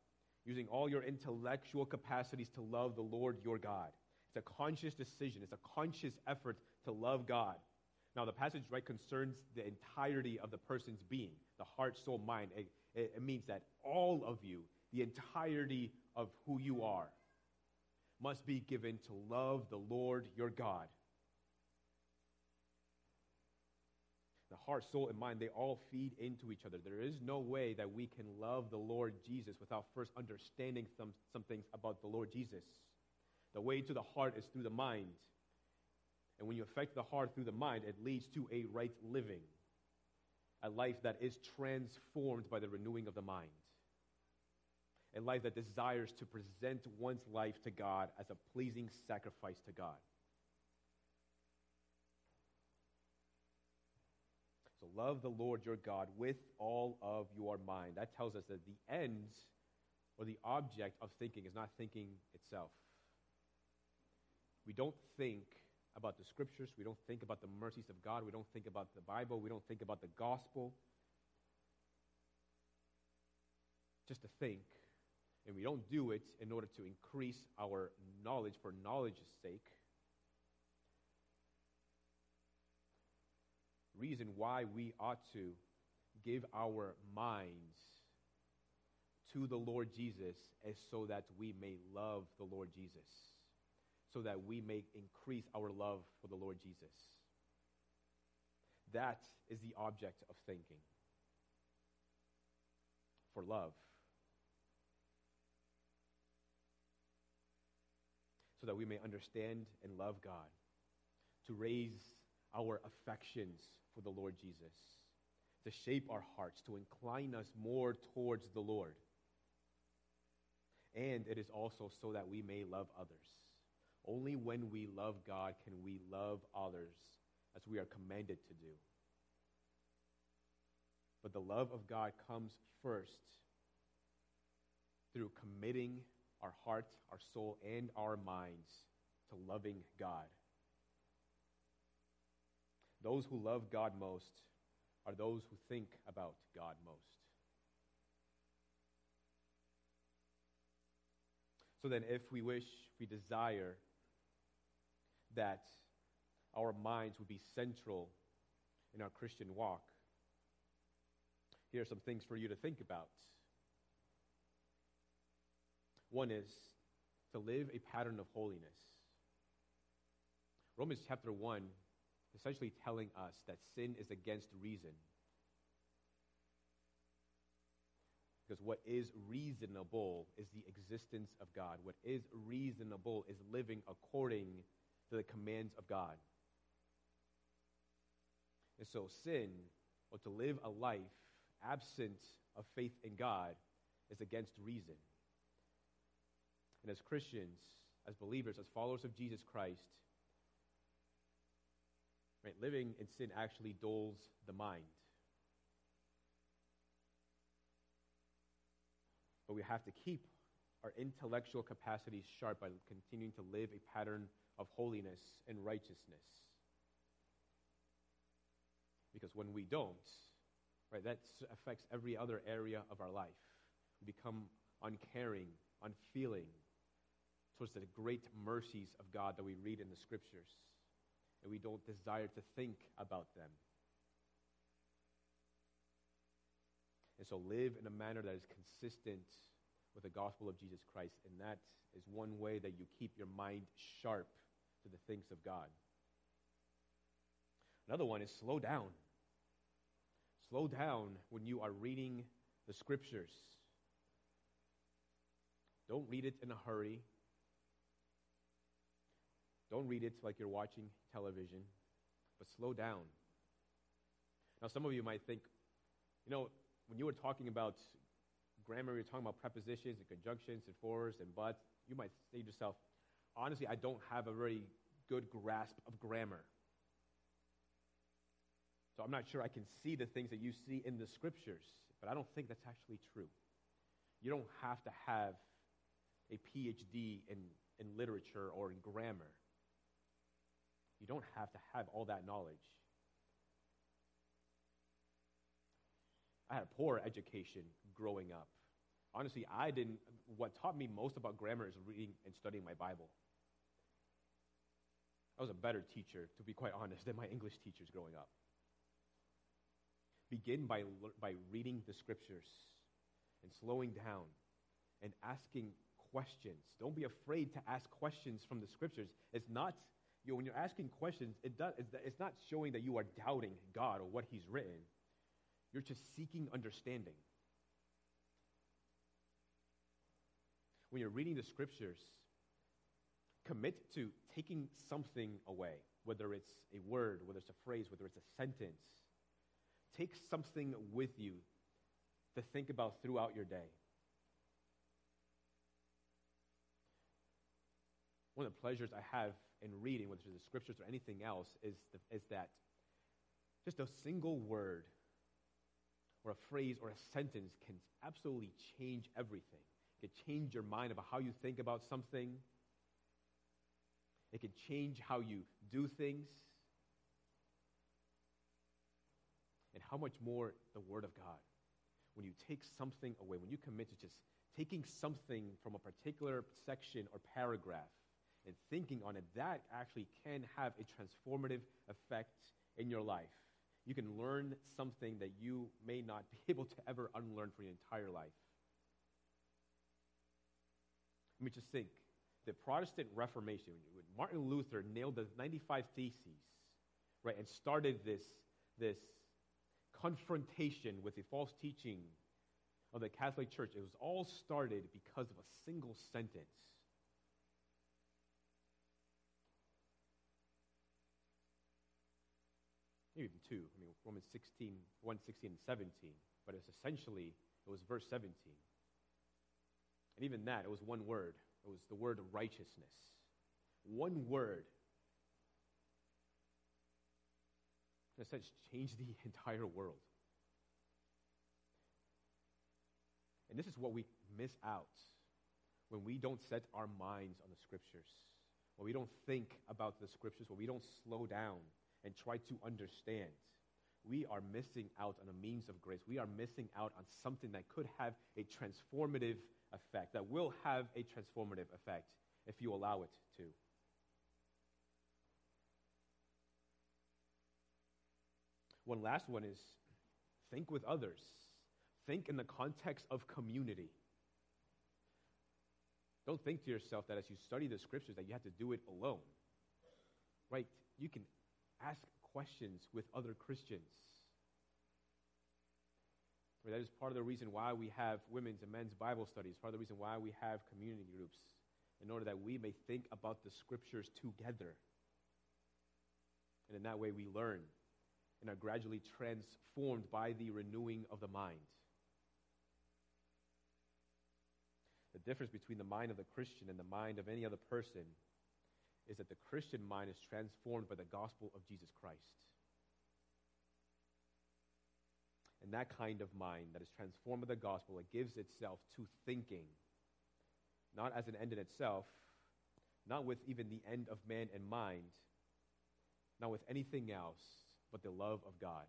Speaker 1: Using all your intellectual capacities to love the Lord your God. It's a conscious decision, it's a conscious effort to love God. Now, the passage right concerns the entirety of the person's being, the heart, soul, mind. It, it, it means that all of you, the entirety of who you are, must be given to love the Lord your God. The heart, soul, and mind, they all feed into each other. There is no way that we can love the Lord Jesus without first understanding some, some things about the Lord Jesus. The way to the heart is through the mind. And when you affect the heart through the mind, it leads to a right living, a life that is transformed by the renewing of the mind, a life that desires to present one's life to God as a pleasing sacrifice to God. So love the Lord your God with all of your mind. That tells us that the end or the object of thinking is not thinking itself. We don't think about the scriptures. We don't think about the mercies of God. We don't think about the Bible. We don't think about the gospel. Just to think. And we don't do it in order to increase our knowledge for knowledge's sake. Reason why we ought to give our minds to the Lord Jesus is so that we may love the Lord Jesus so that we may increase our love for the Lord Jesus. That is the object of thinking. For love. That we may understand and love God. To raise our affections for the Lord Jesus. To shape our hearts, to incline us more towards the Lord. And it is also so that we may love others. Only when we love God can we love others as we are commanded to do. But the love of God comes first through committing our heart, our soul, and our minds to loving God. Those who love God most are those who think about God most. So then, if we wish, we desire that our minds would be central in our Christian walk. Here are some things for you to think about. One is to live a pattern of holiness. Romans chapter 1 essentially telling us that sin is against reason. Because what is reasonable is the existence of God. What is reasonable is living according to the commands of God. And so, sin, or to live a life absent of faith in God, is against reason. And as Christians, as believers, as followers of Jesus Christ, right, living in sin actually dulls the mind. But we have to keep our intellectual capacities sharp by continuing to live a pattern of holiness and righteousness. Because when we don't, right, that affects every other area of our life. We become uncaring, unfeeling towards the great mercies of God that we read in the scriptures, and we don't desire to think about them. And so live in a manner that is consistent with the gospel of Jesus Christ, and that is one way that you keep your mind sharp to the things of God. Another one is slow down. Slow down when you are reading the scriptures. Don't read it in a hurry. Don't read it like you're watching television, but slow down. Now, some of you might think, you know, when you were talking about grammar, you're talking about prepositions and conjunctions and fors and buts, you might say to yourself, honestly, I don't have a very good grasp of grammar. So I'm not sure I can see the things that you see in the scriptures, but I don't think that's actually true. You don't have to have a PhD in, in literature or in grammar. You don't have to have all that knowledge. I had a poor education growing up. Honestly, I didn't, what taught me most about grammar is reading and studying my Bible. I was a better teacher, to be quite honest, than my English teachers growing up. Begin by, by reading the scriptures and slowing down and asking questions. Don't be afraid to ask questions from the scriptures. It's not, you know, when you're asking questions, it does, it's, it's not showing that you are doubting God or what He's written. You're just seeking understanding. When you're reading the scriptures, commit to taking something away, whether it's a word, whether it's a phrase, whether it's a sentence. Take something with you to think about throughout your day. One of the pleasures I have in reading, whether it's the scriptures or anything else, is, the, is that just a single word or a phrase or a sentence can absolutely change everything. It can change your mind about how you think about something. It can change how you do things. And how much more the Word of God. When you take something away, when you commit to just taking something from a particular section or paragraph and thinking on it, that actually can have a transformative effect in your life. You can learn something that you may not be able to ever unlearn for your entire life. Let me just think. The Protestant Reformation, when Martin Luther nailed the 95 Theses, right, and started this, this confrontation with the false teaching of the Catholic Church, it was all started because of a single sentence. Maybe even two. I mean, Romans 16, 1, 16, and 17. But it's essentially, it was verse 17. And even that, it was one word. It was the word righteousness. One word. In a sense, changed the entire world. And this is what we miss out when we don't set our minds on the scriptures, when we don't think about the scriptures, when we don't slow down and try to understand. We are missing out on a means of grace. We are missing out on something that could have a transformative effect, that will have a transformative effect if you allow it to. One last one is think with others. Think in the context of community. Don't think to yourself that as you study the scriptures that you have to do it alone. Right? You can ask questions with other Christians. That is part of the reason why we have women's and men's Bible studies, part of the reason why we have community groups, in order that we may think about the scriptures together. And in that way, we learn and are gradually transformed by the renewing of the mind. The difference between the mind of the Christian and the mind of any other person is that the Christian mind is transformed by the gospel of Jesus Christ. And that kind of mind that is transformed by the gospel, it gives itself to thinking, not as an end in itself, not with even the end of man in mind, not with anything else but the love of God.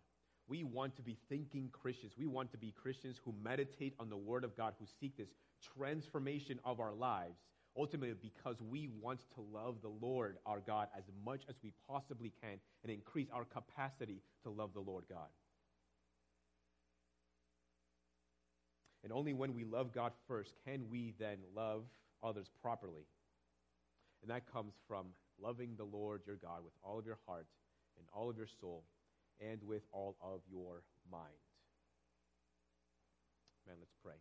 Speaker 1: We want to be thinking Christians. We want to be Christians who meditate on the Word of God, who seek this transformation of our lives, ultimately because we want to love the Lord our God as much as we possibly can and increase our capacity to love the Lord God. And only when we love God first can we then love others properly. And that comes from loving the Lord your God with all of your heart and all of your soul and with all of your mind. Man, let's pray.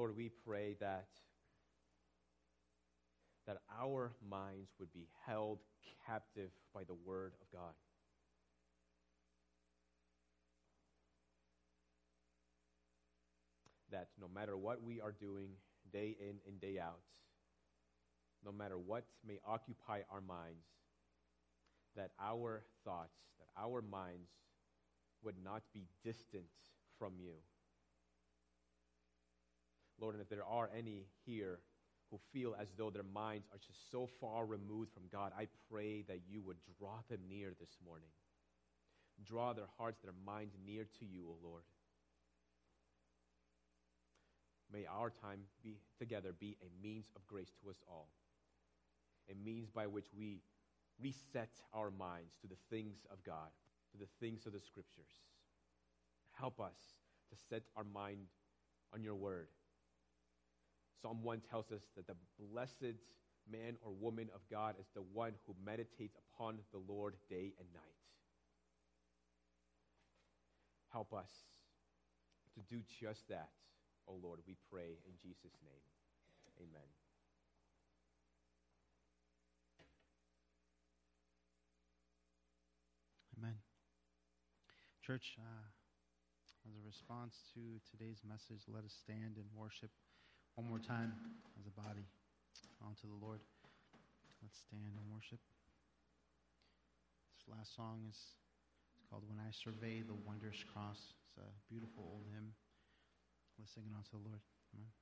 Speaker 1: Lord, we pray that that our minds would be held captive by the word of God. that no matter what we are doing day in and day out, no matter what may occupy our minds, that our thoughts, that our minds would not be distant from you. Lord, and if there are any here who feel as though their minds are just so far removed from God, I pray that you would draw them near this morning. Draw their hearts, their minds near to you, O Lord. May our time be together be a means of grace to us all, a means by which we reset our minds to the things of God, to the things of the Scriptures. Help us to set our mind on your word. Psalm 1 tells us that the blessed man or woman of God is the one who meditates upon the Lord day and night. Help us to do just that O oh Lord, we pray in Jesus' name. Amen.
Speaker 2: Amen. Church, uh, as a response to today's message, let us stand and worship one more time as a body unto the Lord. Let's stand and worship. This last song is it's called When I Survey the Wondrous Cross. It's a beautiful old hymn. Let's sing it unto the Lord. Amen.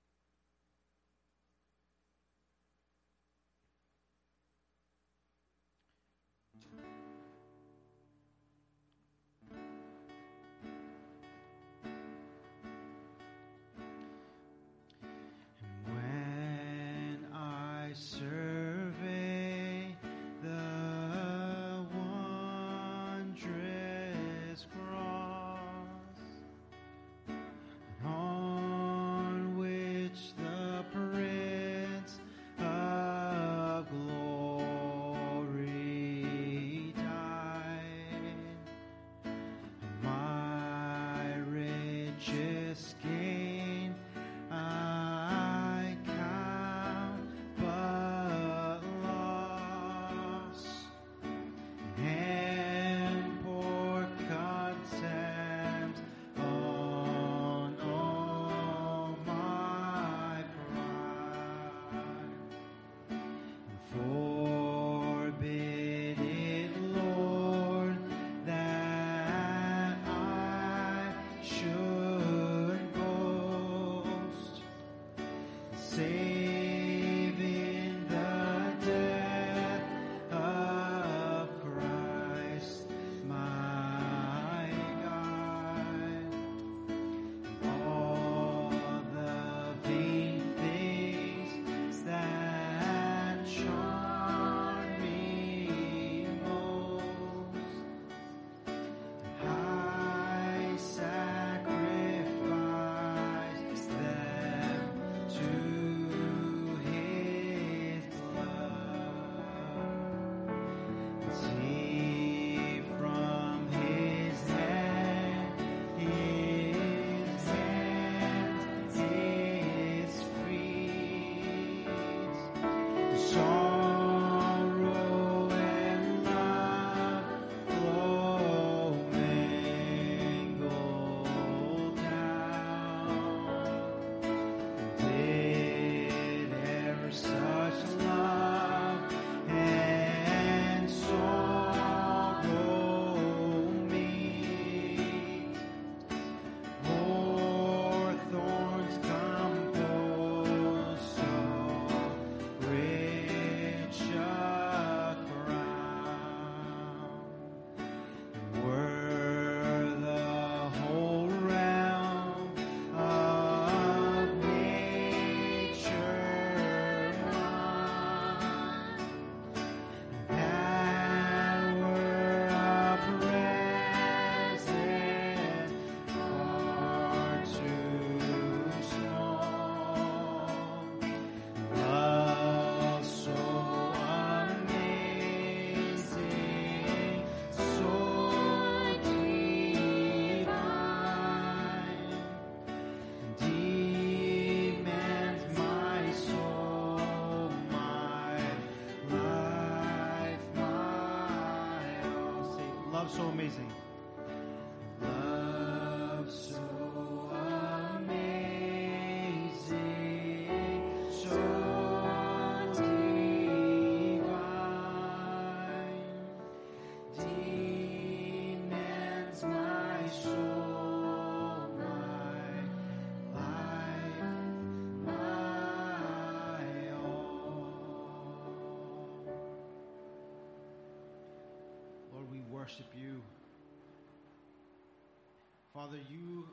Speaker 2: Father, you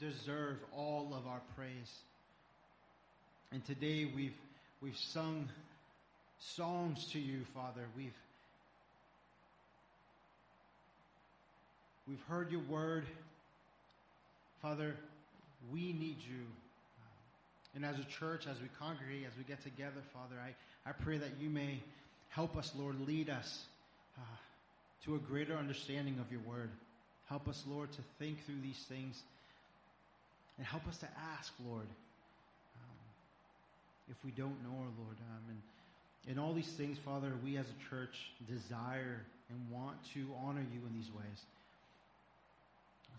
Speaker 2: deserve all of our praise. And today we've we've sung songs to you, Father. We've we've heard your word. Father, we need you. And as a church, as we congregate, as we get together, Father, I, I pray that you may help us, Lord, lead us uh, to a greater understanding of your word. Help us, Lord, to think through these things and help us to ask, Lord, um, if we don't know our Lord. Um, and in all these things, Father, we as a church desire and want to honor you in these ways.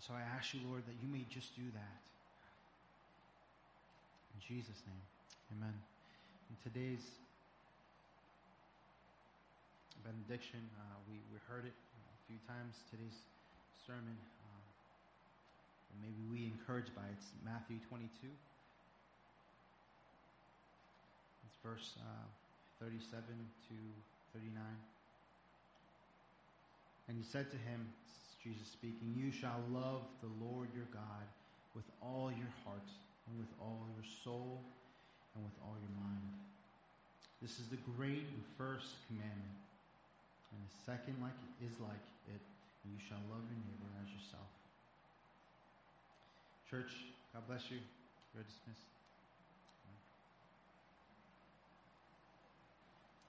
Speaker 2: So I ask you, Lord, that you may just do that. In Jesus' name, amen. In today's benediction, uh, we, we heard it a few times, today's sermon. Um, maybe we encouraged by it. It's Matthew 22. It's verse uh, 37 to 39. And he said to him, Jesus speaking, You shall love the Lord your God with all your heart, and with all your soul, and with all your mind. This is the great and first commandment. And the second like is like you shall love your neighbor as yourself. Church, God bless you. You're dismissed.